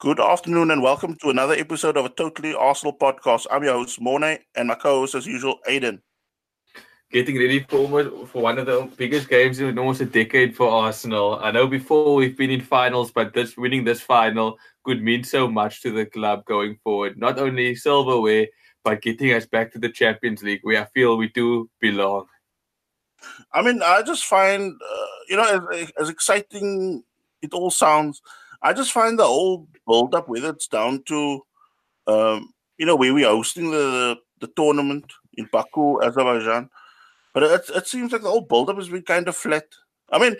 Good afternoon and welcome to another episode of a Totally Arsenal podcast. I'm your host, Morne, and my co host, as usual, Aiden. Getting ready for, for one of the biggest games in almost a decade for Arsenal. I know before we've been in finals, but this winning this final could mean so much to the club going forward. Not only silverware, but getting us back to the Champions League, where I feel we do belong. I mean, I just find, uh, you know, as, as exciting it all sounds, I just find the whole build up, whether it's down to, um, you know, where we're hosting the, the tournament in Baku, Azerbaijan, but it, it seems like the whole build up has been kind of flat. I mean,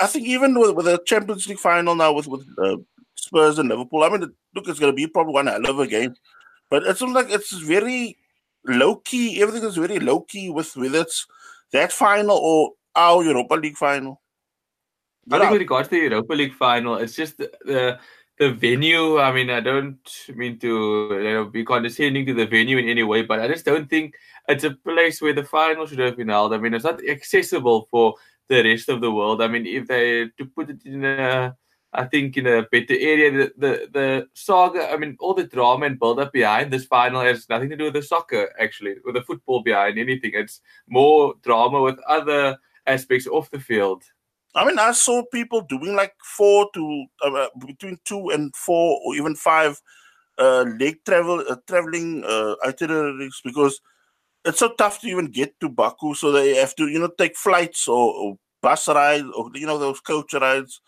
I think even with, with the Champions League final now with, with uh, Spurs and Liverpool, I mean, look, it's going to be probably one hell of a game, but it seems like it's very low key. Everything is very low key with whether it's that final or our Europa League final. I think with regards to the Europa League final, it's just the, the, the venue. I mean, I don't mean to you know, be condescending to the venue in any way, but I just don't think it's a place where the final should have been held. I mean, it's not accessible for the rest of the world. I mean, if they to put it in a, I think in a better area, the, the the saga. I mean, all the drama and build up behind this final has nothing to do with the soccer. Actually, with the football behind anything, it's more drama with other aspects off the field. I mean, I saw people doing like four to uh, between two and four or even five uh, leg travel uh, traveling uh, itineraries because it's so tough to even get to Baku. So they have to, you know, take flights or, or bus rides or you know those coach rides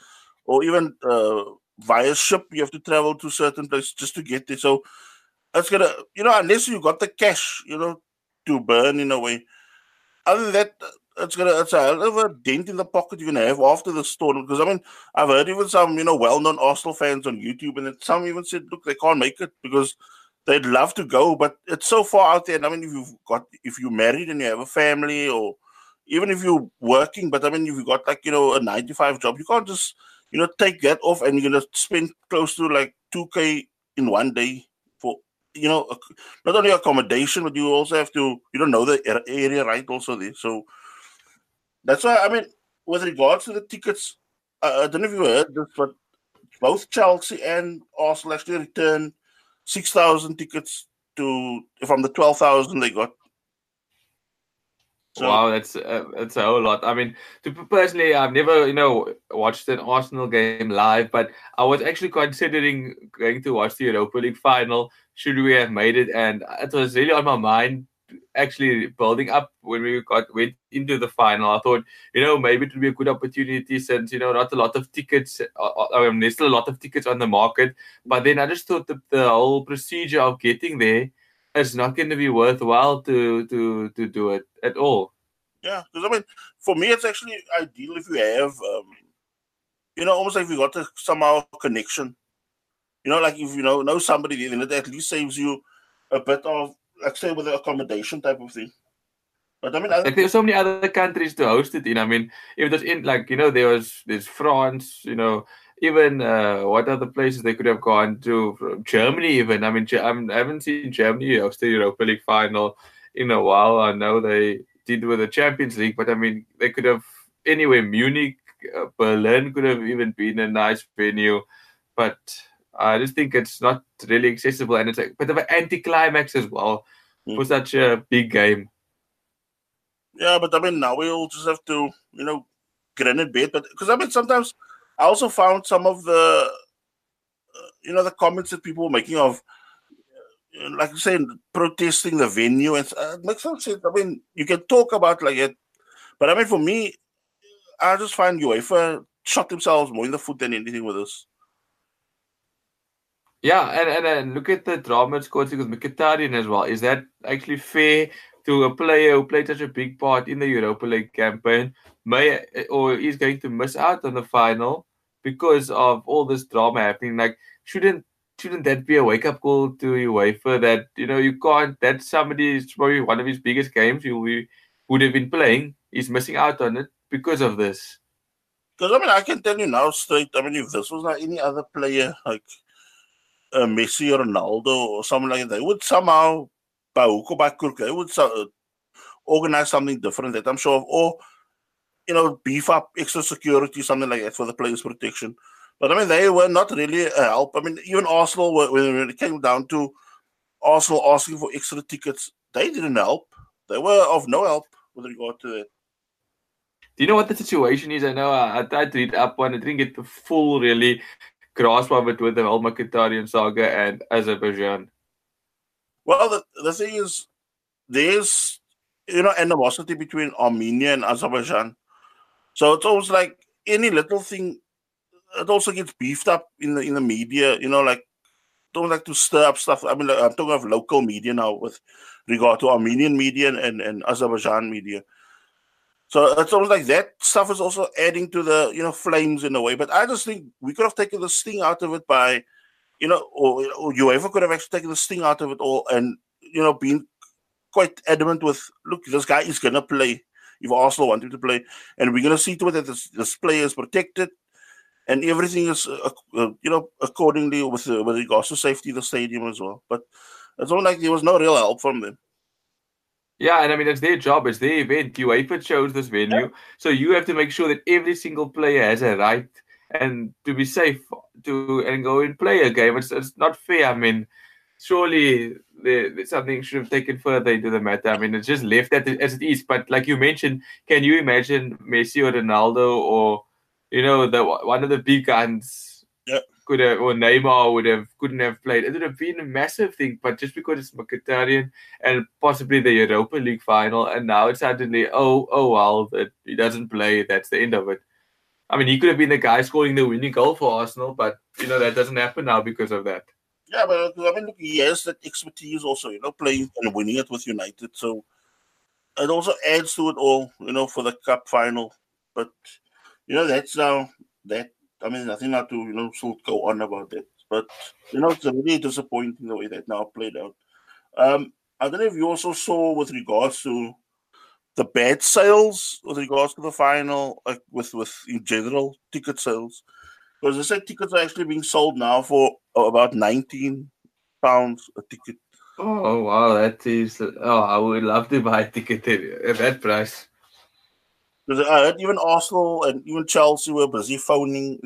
or even uh, via ship. You have to travel to certain places just to get there. So it's gonna, you know, unless you got the cash, you know, to burn in a way. Other than that, it's gonna it's a hell of a dent in the pocket you're gonna have after the storm. Because I mean, I've heard even some you know well-known Arsenal fans on YouTube, and some even said, look, they can't make it because they'd love to go, but it's so far out there. And I mean, if you've got if you're married and you have a family, or even if you're working, but I mean, if you've got like you know a ninety-five job, you can't just you know take that off and you're gonna spend close to like two k in one day for you know not only accommodation, but you also have to you don't know the area right also there. So that's why I mean, with regards to the tickets, uh, I don't know if you heard this, but both Chelsea and Arsenal actually returned six thousand tickets to from the twelve thousand they got. So, wow, that's uh, that's a whole lot. I mean, to personally, I've never you know watched an Arsenal game live, but I was actually considering going to watch the Europa League final. Should we have made it? And it was really on my mind actually building up when we got went into the final. I thought, you know, maybe it would be a good opportunity since you know not a lot of tickets. Uh, uh, I mean, there's still a lot of tickets on the market, but then I just thought that the whole procedure of getting there is not going to be worthwhile to to to do it at all. Yeah, because I mean, for me, it's actually ideal if you have, um, you know, almost like you got a somehow connection. You know, like if you know know somebody, then it at least saves you a bit of like say with the accommodation type of thing. But I mean, I, like there's so many other countries to host it in. I mean, if there's in like you know there was there's France, you know, even uh, what other places they could have gone to? Germany, even. I mean, I haven't seen Germany host the Europa League final in a while. I know they did with the Champions League, but I mean, they could have anyway. Munich, uh, Berlin could have even been a nice venue, but I just think it's not really accessible, and it's a bit of an anticlimax as well mm. for such a big game. Yeah, but I mean, now we'll just have to, you know, grin and bear But because I mean, sometimes I also found some of the, uh, you know, the comments that people were making of, uh, like you saying, protesting the venue, and uh, it makes some sense. I mean, you can talk about like it, but I mean, for me, I just find UEFA shot themselves more in the foot than anything with this. Yeah, and, and and look at the drama causing with Mkhitaryan as well. Is that actually fair to a player who played such a big part in the Europa League campaign, may or is going to miss out on the final because of all this drama happening? Like, shouldn't shouldn't that be a wake up call to UEFA that you know you can't that somebody is probably one of his biggest games you would have been playing is missing out on it because of this. Because I mean, I can tell you now straight. I mean, if this was not any other player, like uh, Messi or Ronaldo or someone like that, they would somehow, by hook or by crook, they would uh, organize something different that I'm sure of, or, you know, beef up extra security, something like that for the players' protection. But I mean, they were not really a help. I mean, even Arsenal, when it came down to Arsenal asking for extra tickets, they didn't help. They were of no help with regard to that. Do you know what the situation is? I know I, I tried to read up one. I didn't get the full, really, it with the whole Mkhitaryan saga and Azerbaijan. Well, the, the thing is, there's, you know, animosity between Armenia and Azerbaijan. So it's almost like any little thing it also gets beefed up in the in the media. You know, like don't like to stir up stuff. I mean, like, I'm talking of local media now with regard to Armenian media and, and Azerbaijan media. So it's almost like that stuff is also adding to the you know flames in a way. But I just think we could have taken the sting out of it by, you know, or, or UEFA could have actually taken the sting out of it all and you know been quite adamant with look, this guy is gonna play if Arsenal want him to play, and we're gonna see to it that this, this player is protected and everything is uh, uh, you know accordingly with uh, with regards to safety the stadium as well. But it's not like there was no real help from them. Yeah, and I mean it's their job, it's their event. UEFA chose this venue, yeah. so you have to make sure that every single player has a right and to be safe to and go and play a game. It's it's not fair. I mean, surely there, something should have taken further into the matter. I mean, it's just left as it is. But like you mentioned, can you imagine Messi or Ronaldo or you know, the one of the big guns. Could have, or Neymar would have, couldn't have played. It would have been a massive thing, but just because it's Mkhitaryan and possibly the Europa League final, and now it's suddenly, oh, oh, well, that he doesn't play, that's the end of it. I mean, he could have been the guy scoring the winning goal for Arsenal, but, you know, that doesn't happen now because of that. Yeah, but I mean, look, he has that expertise also, you know, playing and winning it with United. So it also adds to it all, you know, for the cup final. But you know, that's now that. I mean, nothing not to you know still go on about that, but you know, it's really disappointing the way that now played out. Um, I don't know if you also saw with regards to the bad sales with regards to the final, like with with in general ticket sales, because they said tickets are actually being sold now for about nineteen pounds a ticket. Oh wow, that is oh, I would love to buy a ticket at that price. Because heard even Arsenal and even Chelsea were busy phoning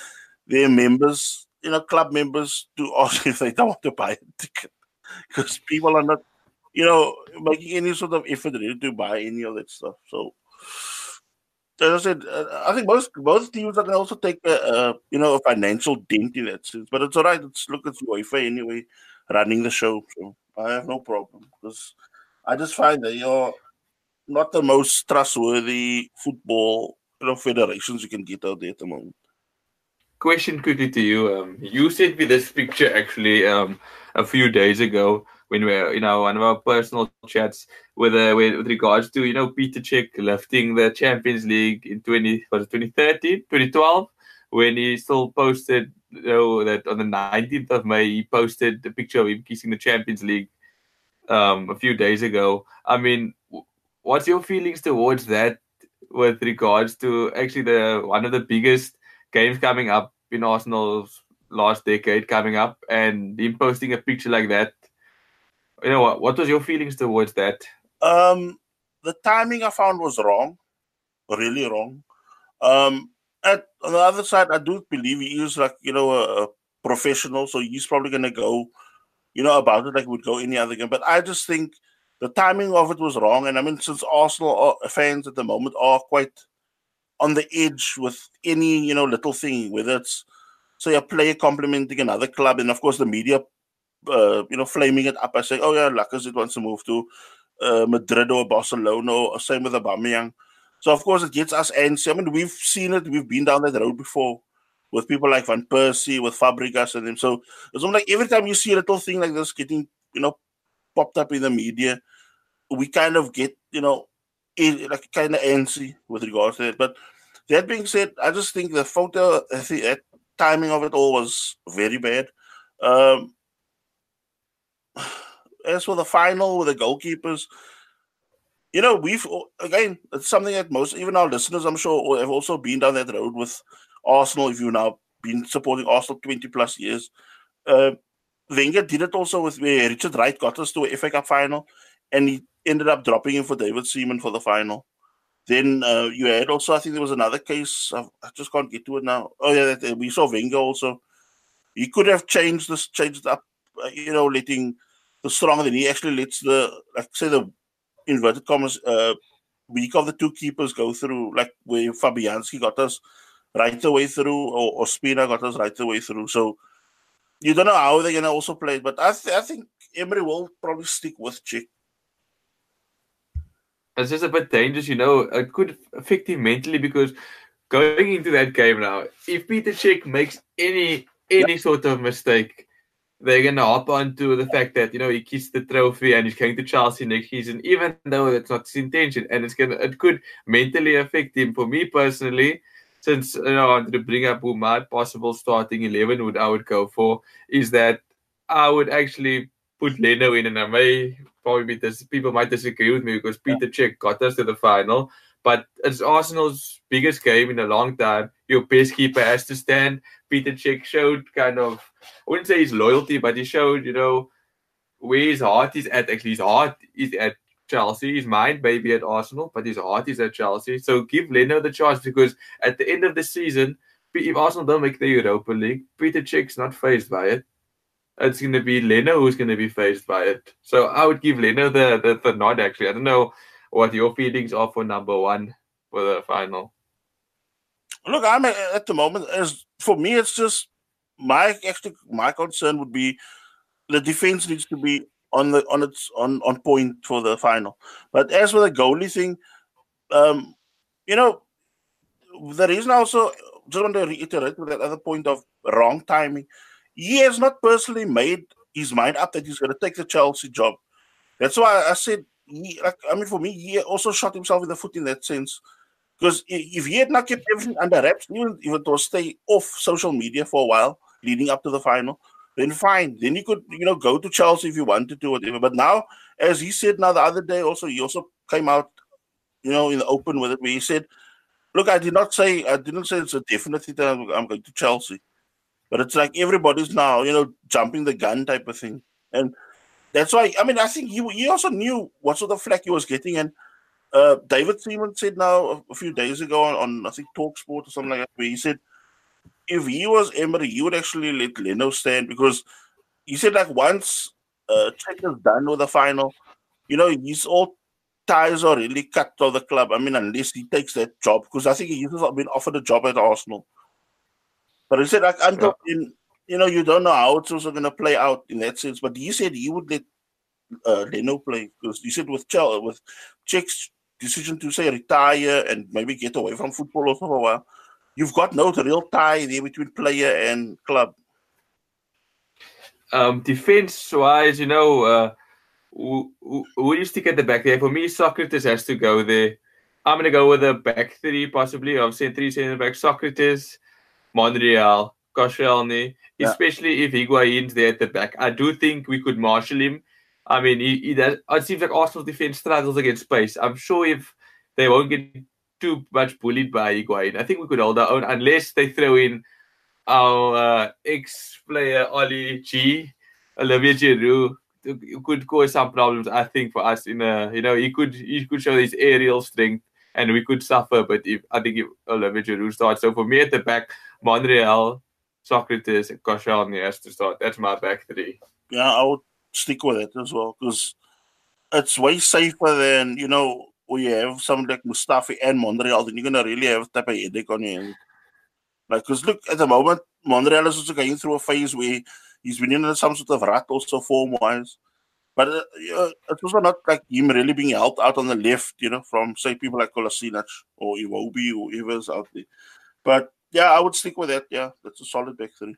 their members, you know, club members to ask if they don't want to buy a ticket. Because people are not, you know, making any sort of effort really to buy any of that stuff. So, as I said, uh, I think most both teams are going to also take a, a, you know a financial dent in that sense. But it's all right. It's look at UEFA anyway, running the show. So I have no problem because I just find that you're not the most trustworthy football you know, federations you can get out there at the moment. Question quickly to you. Um, you sent me this picture actually um, a few days ago when we were, you know, one of our personal chats with, uh, with, with regards to, you know, Petr Cech lifting the Champions League in 20, was it 2013, 2012, when he still posted, you know, that on the 19th of May, he posted a picture of him kissing the Champions League um, a few days ago. I mean, what's your feelings towards that with regards to actually the one of the biggest games coming up in Arsenal's last decade coming up and him posting a picture like that? You know what? What was your feelings towards that? Um, the timing I found was wrong, really wrong. Um, at on the other side, I do believe he is like you know a, a professional, so he's probably gonna go, you know, about it like would go any other game. But I just think the timing of it was wrong. And I mean, since Arsenal fans at the moment are quite on the edge with any you know little thing, whether it's say a player complimenting another club, and of course the media, uh, you know, flaming it up by saying, "Oh yeah, Lacazette wants to move to uh, Madrid or Barcelona," or same with Aubameyang. So of course it gets us antsy. I mean, we've seen it. We've been down that road before with people like Van Persie, with Fabregas, and them. So it's like every time you see a little thing like this getting, you know, popped up in the media, we kind of get, you know, like kind of antsy with regards to it. But that being said, I just think the photo, the timing of it all was very bad. Um, as for the final with the goalkeepers, you know, we've again, it's something that most, even our listeners, I'm sure, have also been down that road with Arsenal. If you've now been supporting Arsenal 20 plus years, uh, Wenger did it also with where Richard Wright got us to a FA Cup final, and he ended up dropping him for David Seaman for the final. Then uh, you had also, I think there was another case. I, I just can't get to it now. Oh yeah, that, we saw Wenger also. He could have changed this, changed up, uh, you know, letting the stronger than he actually lets the, like say the inverted commas, uh, weak of the two keepers go through, like where Fabianski got us right the way through, or, or Spina got us right the way through. So you don't know how they're gonna also play, but I, th- I think Emery will probably stick with Cech. It's just a bit dangerous, you know. It could affect him mentally because going into that game now, if Peter Cech makes any any sort of mistake, they're gonna hop onto the fact that you know he kissed the trophy and he's going to Chelsea next season, even though that's not his intention, and it's gonna it could mentally affect him. For me personally, since you know I wanted to bring up who my possible starting eleven would I would go for, is that I would actually put Leno in, and I may probably this people might disagree with me because Peter yeah. Cech got us to the final. But it's Arsenal's biggest game in a long time. Your best keeper has to stand. Peter Cech showed kind of, I wouldn't say his loyalty, but he showed, you know, where his heart is at. Actually, his heart is at Chelsea. His mind may be at Arsenal, but his heart is at Chelsea. So give Leno the chance because at the end of the season, if Arsenal don't make the Europa League, Peter Cech's not fazed by it it's going to be Leno who's going to be faced by it. So I would give Leno the, the, the nod, actually. I don't know what your feelings are for number one for the final. Look, I'm at the moment, as for me, it's just my actually my concern would be the defense needs to be on the on its on on point for the final. But as for the goalie thing, um, you know, the reason also just want to reiterate with that other point of wrong timing he has not personally made his mind up that he's going to take the Chelsea job. That's why I said, he, like, I mean, for me, he also shot himself in the foot in that sense. Because if he had not kept everything under wraps, even if it was stay off social media for a while leading up to the final, then fine. Then you could, you know, go to Chelsea if you wanted to, whatever. But now, as he said now the other day, also he also came out, you know, in the open with it, where he said, "Look, I did not say, I didn't say it's a definite that I'm going to Chelsea. But it's like everybody's now, you know, jumping the gun type of thing. And that's why, I mean, I think he, he also knew what sort of flack he was getting. And uh, David Seaman said now a few days ago on, on, I think, Talk Sport or something like that, where he said if he was Emery, he would actually let Leno stand because he said, like, once uh, Cech is done with the final, you know, he's all ties are really cut to the club. I mean, unless he takes that job, because I think he's been offered a job at Arsenal. But he said, like, until yeah. in, you know, you don't know how it's also going to play out in that sense. But he said he would let uh, Leno play because he said with Chel with Cech's decision to say retire and maybe get away from football also for a while, you've got no real tie there between player and club. Um, defense wise, you know, uh, who, who, who do you stick at the back there? For me, Sokratis has to go there. I'm going to go with a back three, possibly. I've seen three center back Sokratis, Monreal, Koscielny, yeah. especially if Higuain's there at the back. I do think we could marshal him. I mean, he, he does, it seems like Arsenal's defense struggles against space. I'm sure if they won't get too much bullied by Higuain, I think we could hold our own unless they throw in our uh, ex-player Oli G, Olivier Giroud, could cause some problems. I think for us in a you know he could he could show his aerial strength and we could suffer. But if I think if Olivier Giroud starts, so for me at the back, Monreal, Sokratis, and Koscielny has to start. That's my back three. Yeah, I would stick with it as well because it's way safer than you know when you have somebody like Mustafi and Monreal. Then you're gonna really have type of headache on you. Like, because look at the moment, Monreal is also going through a phase where he's been in some sort of rut also form wise. But uh, uh, it was not like him really being helped out on the left, you know, from say people like Kolasinac or Iwobi or whoever's out there. But yeah, I would stick with that. Yeah, that's a solid back three.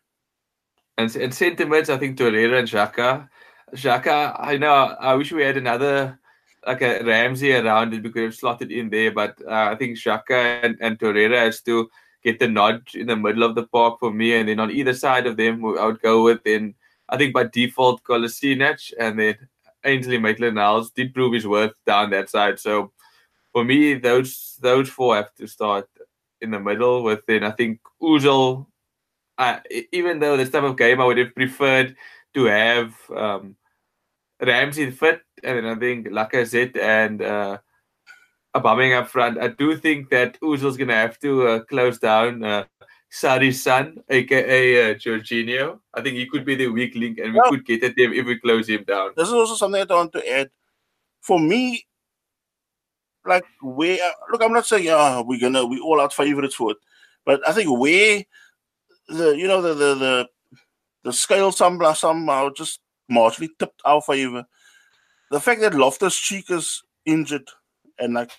And in sentiments, I think to Torreira and Xhaka. Xhaka, I know. I wish we had another like a Ramsey around it. Could have slotted in there, but uh, I think Xhaka and, and Torreira has to get the nod in the middle of the park for me, and then on either side of them, I would go with then I think by default Kolasinac and then Ainsley Maitland-Niles did prove his worth down that side. So for me, those those four have to start in the middle. With then I think Ozil, uh, even though this type of game I would have preferred to have um, Ramsey fit, and then I think Lacazette and uh, Aubameyang up front. I do think that Ozil's going to have to uh, close down uh, Sarri's son, aka uh, Jorginho. I think he could be the weak link, and we could get at him if we close him down. This is also something I want to add. For me, like where look, I'm not saying uh, we're gonna we all out favorites for it, but I think where the you know the the the, the scale somehow somehow just marginally tipped our favor. The fact that Loftus Cheek is injured and like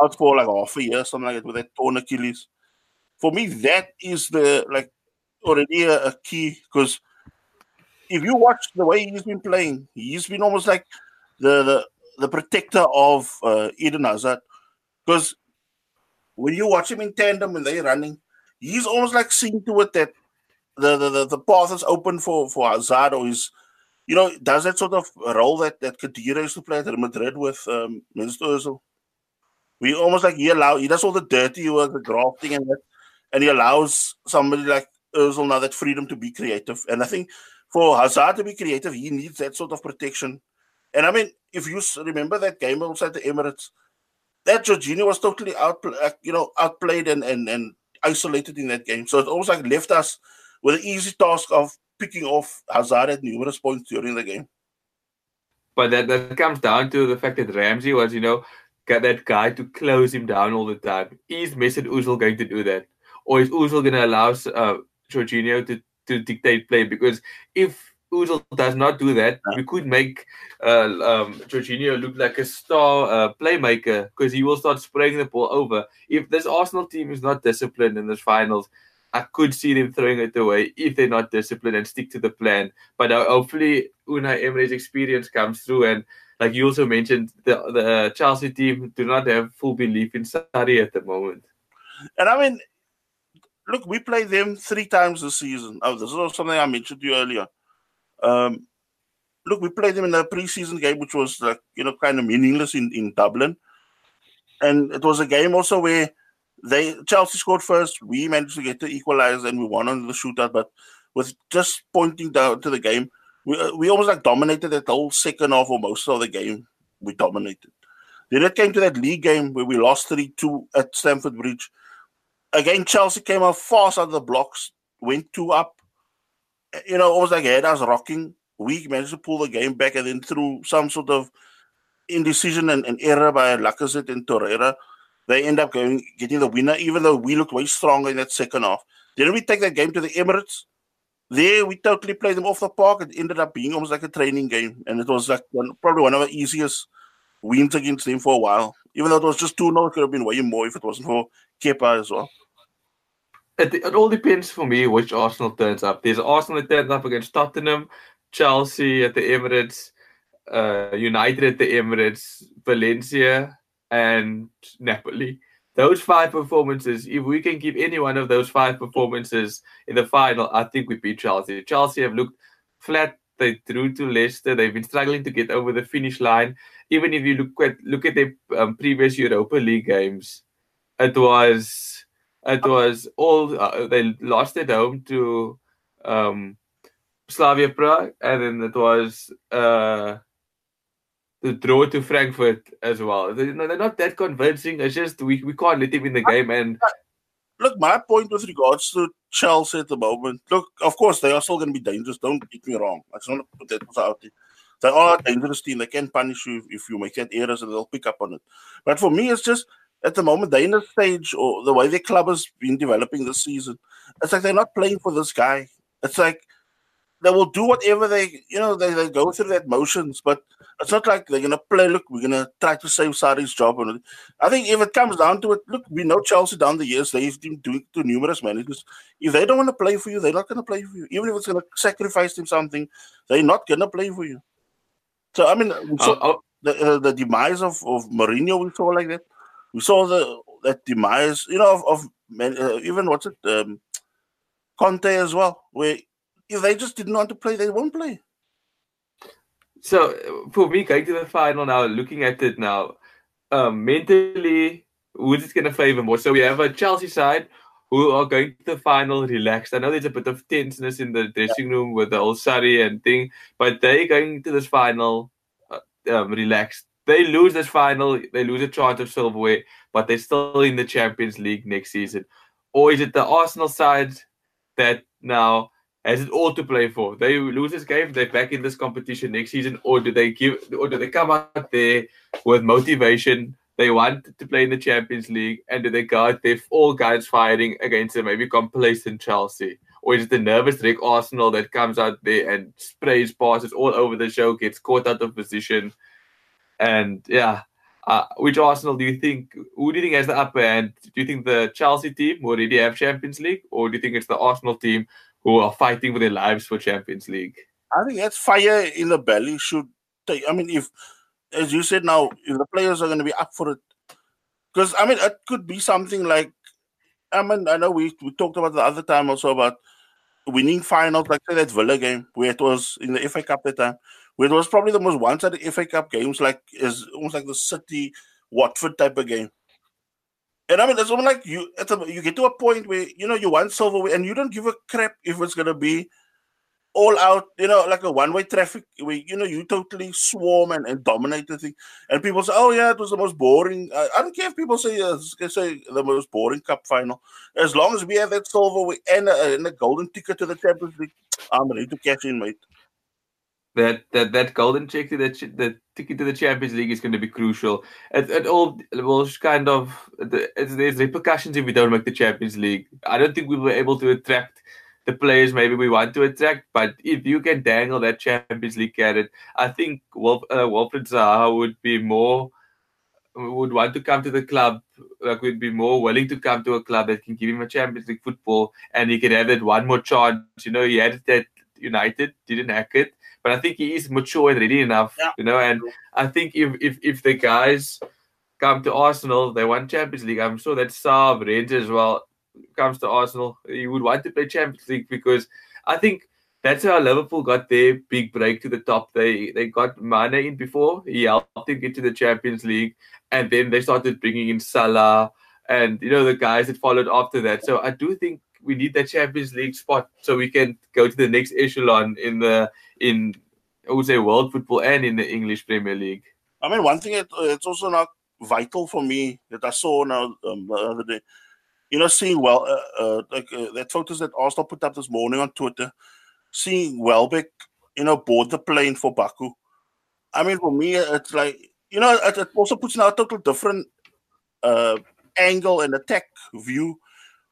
out for like half a year, something like that, with that torn Achilles. For me, that is the like already a, a key because if you watch the way he's been playing, he's been almost like the the, the protector of uh, Eden Hazard. Because when you watch him in tandem when they're running, he's almost like seeing to it that the, the, the, the path is open for, for Hazard or he's you know, does that sort of role that that Khedira used to play at Madrid with um, Ozil? We almost like he allow he does all the dirty work, the grafting and that, and he allows somebody like Ozil now that freedom to be creative. And I think for Hazard to be creative, he needs that sort of protection. And I mean, if you remember that game outside the Emirates, that Jorginho was totally out, you know, outplayed and and and isolated in that game. So it almost like left us with an easy task of picking off Hazard at numerous points during the game. But that, that comes down to the fact that Ramsey was, you know, got that guy to close him down all the time. Is Mesut Ozil going to do that? Or is Ozil going to allow uh, Jorginho to, to dictate play? Because if Ozil does not do that, we could make uh, um, Jorginho look like a star uh, playmaker because he will start spraying the ball over. If this Arsenal team is not disciplined in this finals, I could see them throwing it away if they're not disciplined and stick to the plan. But uh, hopefully, Unai Emery's experience comes through. And like you also mentioned, the the Chelsea team do not have full belief in Sarri at the moment. And I mean, look, we played them three times this season. Oh, this is something I mentioned to you earlier. Um, look, we played them in a preseason game, which was like you know kind of meaningless in in Dublin, and it was a game also where they Chelsea scored first. We managed to get the equalizer and we won on the shootout. But with just pointing down to the game, we uh, we almost like dominated that whole second half or most of the game. We dominated. Then it came to that league game where we lost three two at Stamford Bridge. Again, Chelsea came out fast out of the blocks, went two up. You know, almost like head us rocking. We managed to pull the game back, and then through some sort of indecision and, and error by Lacazette and Torreira, they end up going getting the winner, even though we looked way stronger in that second half. Didn't we take that game to the Emirates? There, we totally played them off the park. It ended up being almost like a training game, and it was like one, probably one of the easiest wins against them for a while. Even though it was just 2 0, it could have been way more if it wasn't for Kepa as well. It, it all depends for me which Arsenal turns up. There's Arsenal that turns up against Tottenham, Chelsea at the Emirates, uh, United at the Emirates, Valencia, and Napoli. Those five performances, if we can give any one of those five performances in the final, I think we beat Chelsea. Chelsea have looked flat. They drew to Leicester. They've been struggling to get over the finish line. Even if you look at look at their um, previous Europa League games, it was it was all uh, they lost at home to um, Slavia Prague, and then it was uh, the draw to Frankfurt as well. They, they're not that convincing. It's just we, we can't let him in the game. And look, my point with regards to Chelsea at the moment, look, of course they are still going to be dangerous. Don't get me wrong. I just want to put that out there. They are a dangerous team. They can punish you if you make that errors and they'll pick up on it. But for me, it's just at the moment they're in a stage or the way their club has been developing this season. It's like they're not playing for this guy. It's like they will do whatever they you know they, they go through that motions but it's not like they're gonna play look we're gonna try to save Sarri's job. And I think if it comes down to it look we know Chelsea down the years they've been doing to numerous managers. If they don't want to play for you they're not gonna play for you. Even if it's gonna sacrifice them something they're not gonna play for you. So I mean so uh, the, uh, the demise of, of Mourinho we saw like that. We saw the that demise you know of, of uh, even what's it um, Conte as well where if they just didn't want to play, they won't play. So for me, going to the final now, looking at it now, um, mentally, who's it going to favor more? So we have a Chelsea side who are going to the final relaxed. I know there's a bit of tenseness in the dressing room with the old Sarri and thing, but they're going to this final uh, um, relaxed. they lose this final, they lose a chance of silverware, but they're still in the Champions League next season? Or is it the Arsenal side that now has it all to play for? They lose this game, they're back in this competition next season, or do they give or do they come out there with motivation? They want to play in the Champions League, and do they go out there all guys fighting against a maybe complacent Chelsea? Or is it the nervous Rick Arsenal that comes out there and sprays passes all over the show, gets caught out of position? And yeah, uh, which Arsenal do you think? Who do you think has the upper hand? Do you think the Chelsea team who already have Champions League, or do you think it's the Arsenal team who are fighting for their lives for Champions League? I think that's fire in the belly. Should take. I mean, if as you said now, if the players are going to be up for it, because I mean, it could be something like. I mean, I know we we talked about the other time also about winning finals, like say that Villa game where it was in the FA Cup that time where it was probably the most one-sided FA Cup games, like is almost like the City Watford type of game. And I mean, it's almost like you a, you get to a point where you know you want silverware, and you don't give a crap if it's gonna be all out, you know, like a one-way traffic where you know you totally swarm and, and dominate the thing. And people say, "Oh yeah, it was the most boring." I, I don't care if people say uh, say the most boring cup final. As long as we have that silverware and a, and a golden ticket to the Champions League, I'm ready to cash in, mate that that that golden ticket to the, ticket to the Champions League is going to be crucial. It all will kind of there's repercussions if we don't make the Champions League. I don't think we were able to attract the players maybe we want to attract, but if you can dangle that Champions League carrot, I think Wolf, uh, Wilfried Zaha would be more would want to come to the club, like we'd be more willing to come to a club that can give him a Champions League football, and he can have that one more chance. You know, he had that United, didn't hack it but I think he is mature and ready enough, yeah. you know. And I think if if if the guys come to Arsenal, they want Champions League. I'm sure that Saab Rangers as well comes to Arsenal. He would want to play Champions League because I think that's how Liverpool got their big break to the top. They they got Mane in before. He helped them get to the Champions League, and then they started bringing in Salah and you know the guys that followed after that. So I do think we need that Champions League spot so we can go to the next echelon in the in I would say world football and in the English Premier League. I mean, one thing it, it's also not vital for me that I saw now um, the other day. You know, seeing well, uh, uh, like uh, that photos that Arsenal put up this morning on Twitter, seeing Welbeck, you know, board the plane for Baku. I mean, for me, it's like you know, it, it also puts in a total different uh, angle and attack view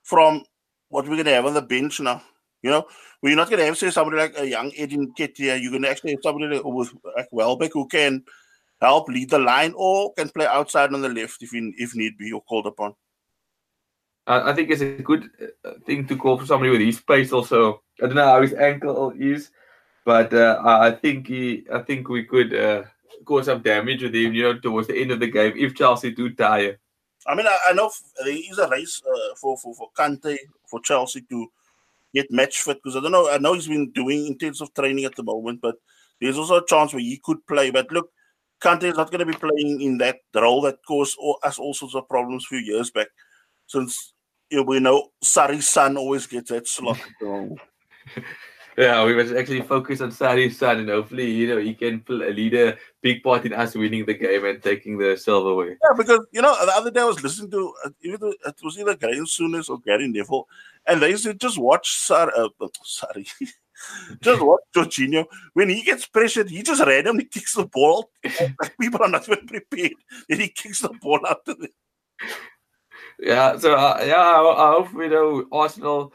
from what we're going to have on the bench now. You know, we're not going to have say somebody like a young Eddie Nketiah. You're going to actually have somebody like, with like Welbeck who can help lead the line or can play outside on the left if if need be or called upon. I think it's a good uh, thing to call for somebody with his pace. Also, I don't know how his ankle is, but uh, I think he, I think we could uh, cause some damage with him. You know, towards the end of the game if Chelsea do tire. I mean, I, I know there is a race uh, for for for Kante for Chelsea to get match fit because I don't know. I know he's been doing intensive training at the moment, but there's also a chance where he could play. But look, Kante is not going to be playing in that role that caused all, us all sorts of problems a few years back. Since you know, we know Sarri's son always gets that slot. yeah, we must actually focus on Sarri's son, and hopefully, you know, he can lead a big part in us winning the game and taking the silverware. Away. Yeah, because you know, the other day I was listening to uh, it was either Graham Souness or Gary Neville, and they said just watch Sar. Uh, sorry. just watch Jorginho. When he gets pressured, he just randomly kicks the ball. People are not even prepared. Then he kicks the ball after them. Yeah, so uh, yeah, I, I hope you know Arsenal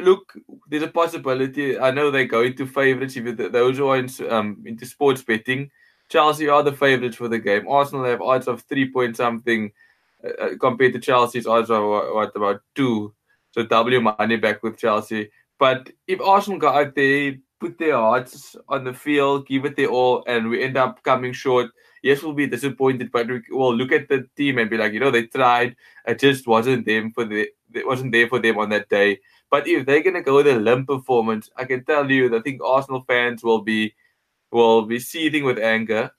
look, there's a possibility. I know they go into favourites if those who are in, um, into sports betting. Chelsea are the favourites for the game. Arsenal have odds of three point something uh, uh compared to Chelsea's odds of what about two. So double money back with Chelsea. But if Arsenal go out there, put their hearts on the field, give it their all, and we end up coming short, yes, we'll be disappointed. But we will look at the team and be like, you know, they tried. It just wasn't them for the. It wasn't there for them on that day. But if they're going to go with a limp performance, I can tell you that I think Arsenal fans will be will be seething with anger.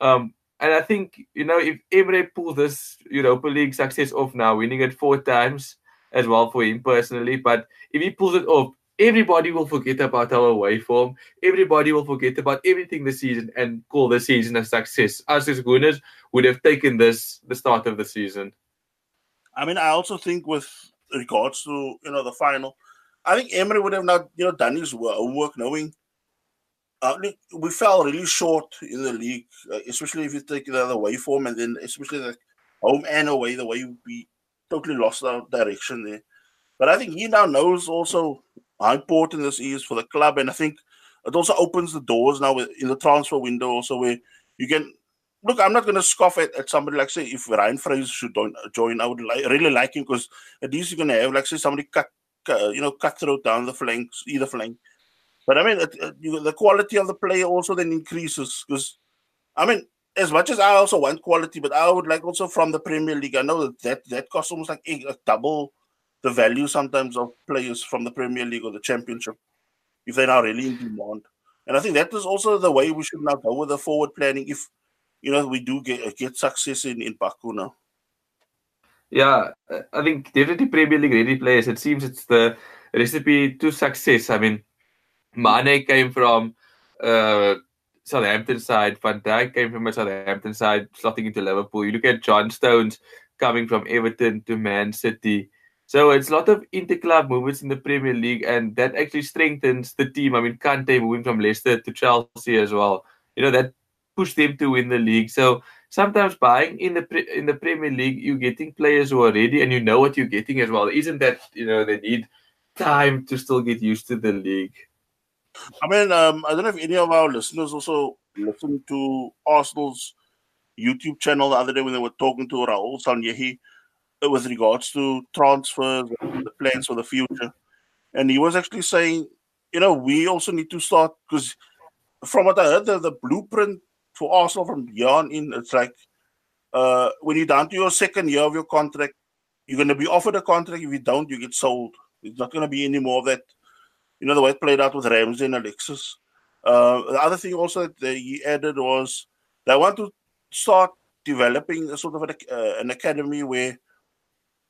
Um, and I think you know if Emery pulls this Europa League success off now, winning it four times as well for him personally. But if he pulls it off, everybody will forget about our away form. Everybody will forget about everything this season and call the season a success. Us as winners would have taken this the start of the season. I mean, I also think with regards to you know the final, I think Emery would have not you know done his work knowing. Uh, we fell really short in the league, uh, especially if you take the away form, and then especially the home and away, the way we totally lost our direction there. But I think he now knows also how important this is for the club, and I think it also opens the doors now in the transfer window also where you can look. I'm not going to scoff at, at somebody like say if Ryan Fraser should join. I would li- really like him because at least you're going to have like say somebody cut, cut you know cutthroat down the flanks, either flank. But I mean, it, it, you, the quality of the player also then increases because I mean as much as I also want quality, but I would like also from the Premier League. I know that that, that costs almost like a, a double the value sometimes of players from the Premier League or the Championship if they're not really in demand. And I think that is also the way we should now go with the forward planning if you know we do get get success in in Baku now. Yeah, I think definitely Premier League ready players. It seems it's the recipe to success. I mean, Mane came from uh, Southampton side. Van Dijk came from a Southampton side, slotting into Liverpool. You look at John Stones coming from Everton to Man City. So it's a lot of inter-club movements in the Premier League, and that actually strengthens the team. I mean, Kante moving from Leicester to Chelsea as well. You know that pushed them to win the league. So sometimes buying in the in the Premier League, you're getting players who are ready, and you know what you're getting as well. Isn't that you know they need time to still get used to the league? I mean, um, I don't know if any of our listeners also listened to Arsenal's YouTube channel the other day when they were talking to Raul Sanllehi with regards to transfers and the plans for the future. And he was actually saying, you know, we also need to start because from what I heard, the, the blueprint for Arsenal from beyond in, it's like uh, when you're down to your second year of your contract, you're going to be offered a contract. If you don't, you get sold. It's not going to be any more of that. You know, the way it played out with Ramsey and Alexis. Uh, the other thing also that he added was they want to start developing a sort of an, uh, an academy where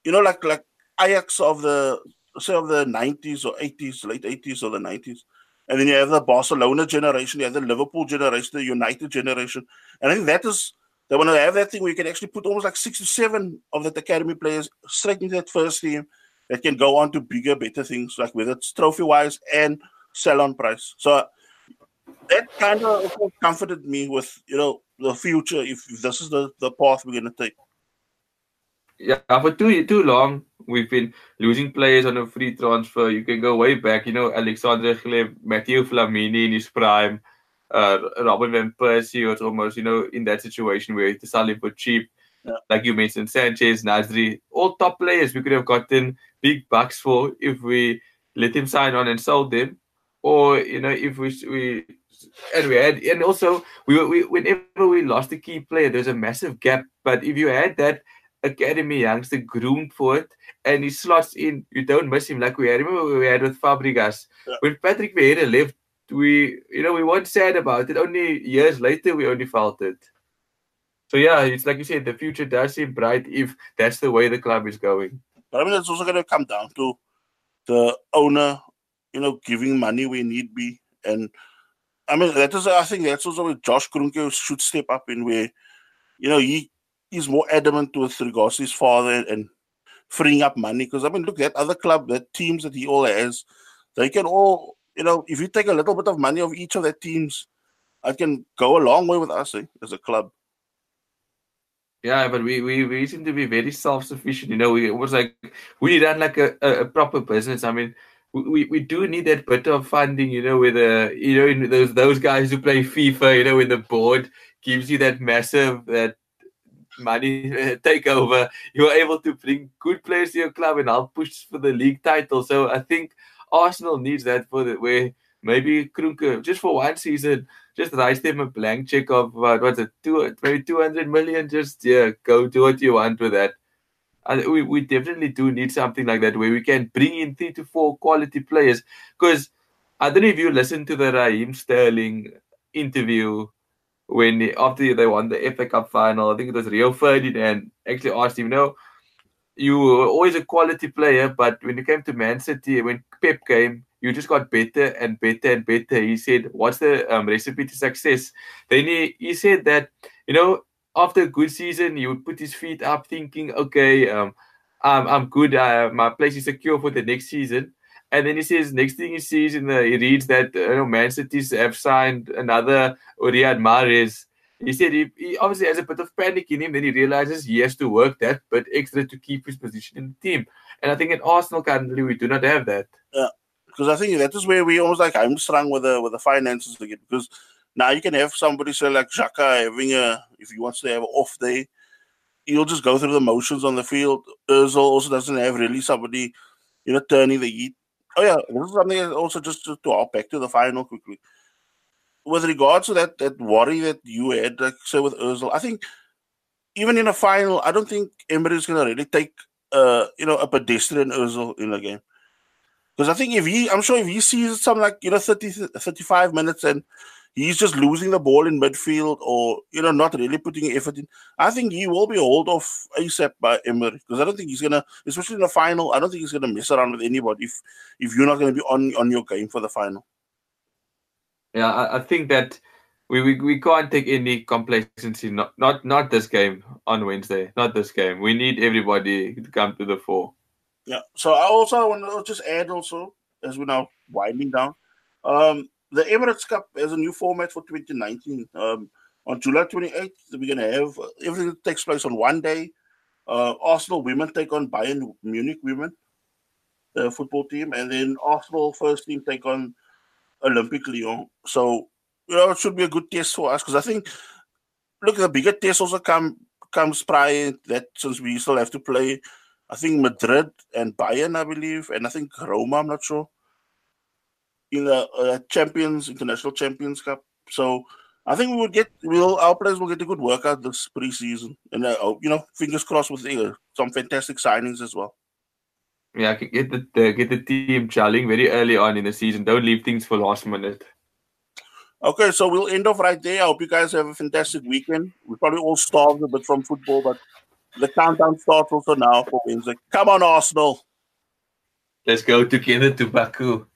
you know, like like Ajax of the say of the nineties or eighties, late eighties or the nineties. And then you have the Barcelona generation, you have the Liverpool generation, the United generation. And I think that is they want to have that thing where you can actually put almost like six to seven of that academy players straight into that first team that can go on to bigger, better things, like whether it's trophy wise and sell on price. So that kind of comforted me with, you know, the future if, if this is the, the path we're gonna take yeah, for too too long we've been losing players on a free transfer. You can go way back, you know, Alexandre Gleb, Mathieu Flamini in his prime, uh, Robin van Persie was almost, you know, in that situation where to sell him for cheap. Yeah. Like you mentioned, Sanchez, Nasri, all top players we could have gotten big bucks for if we let him sign on and sold them, or you know, if we we and we had and also we, we whenever we lost a key player, there's a massive gap. But if you had that academy youngster groomed for it, and he slots in. You don't miss him like we had. Remember we had with Fabregas yeah. when Patrick Vieira left. We, you know, we weren't sad about it. Only years later, we only felt it. So yeah, it's like you said, the future does seem bright if that's the way the club is going. But I mean, it's also going to come down to the owner, you know, giving money where need be, and I mean that is, I think that's also where Josh Kroenke should step up in, where you know he he's more adamant with regards to his father and freeing up money. Because I mean, look at other club, the teams that he all has, they can all, you know, if you take a little bit of money of each of their teams, I can go a long way with us eh, as a club. Yeah, but we, we, we seem to be very self sufficient. You know, we it was like we run like a, a, a, proper business. I mean, we, we do need that bit of funding. You know, with the you know those those guys who play FIFA. You know, when the board gives you that massive that money takeover, you are able to bring good players to your club and help push for the league title. So I think Arsenal needs that for the where maybe Kroenke just for one season, just write them a blank check of uh, what's it, two maybe two hundred million. Just yeah, go do what you want with that. And we, we definitely do need something like that where we can bring in three to four quality players. Because I don't know if you listened to the Raheem Sterling interview when after they won the FA Cup final, I think it was Rio Ferdinand and actually asked him, you know, you were always a quality player, but when you came to Man City, when Pep came, you just got better and better and better. He said, "What's the um, recipe to success?" Then he, he said that you know after a good season, he would put his feet up, thinking, "Okay, um, I'm I'm good. Uh, my place is secure for the next season." And then he says, next thing he sees in the, he reads that uh, you know Man City's have signed another Riyad Mahrez. He said he, he, obviously has a bit of panic in him. Then he realizes he has to work that bit extra to keep his position in the team. And I think at Arsenal currently we do not have that. Yeah, because I think that is where we almost like I'm strong with the with the finances again. Because now you can have somebody say like Xhaka having a if he wants to have an off day, he'll just go through the motions on the field. Özil also doesn't have really somebody, you know, turning the heat Oh yeah, this is something also just to, to hop back to the final quickly. With regards to that that worry that you had, like say with Özil, I think even in a final, I don't think Emery is gonna really take uh you know a pedestrian Özil in a game. Because I think if he, I'm sure if he sees something like you know 30, 35 minutes and he's just losing the ball in midfield or you know not really putting effort in. I think he will be hauled off ASAP by Emery because I don't think he's gonna, especially in the final. I don't think he's gonna mess around with anybody if if you're not gonna be on on your game for the final. Yeah, I, I think that we, we we can't take any complacency. Not not not this game on Wednesday. Not this game. We need everybody to come to the fore. Yeah. So I also want to just add also as we're now winding down. Um, the Emirates Cup has a new format for 2019. Um, on July 28th, we're going to have uh, everything takes place on one day. Uh, Arsenal women take on Bayern Munich women, the football team, and then Arsenal first team take on Olympique Lyon. So, you know, it should be a good test for us because I think, look, the bigger test also come comes prior that since we still have to play, I think Madrid and Bayern, I believe, and I think Roma, I'm not sure in the uh, Champions International Champions Cup. So I think we will get will our players will get a good workout this preseason, and uh, you know, fingers crossed with uh, some fantastic signings as well. Yeah, get the, get the team gelling very early on in the season. Don't leave things for last minute. Okay, so we'll end off right there. I hope you guys have a fantastic weekend. We probably all starved a bit from football, but the countdown starts also now for Wednesday. Come on, Arsenal! Let's go together to Baku.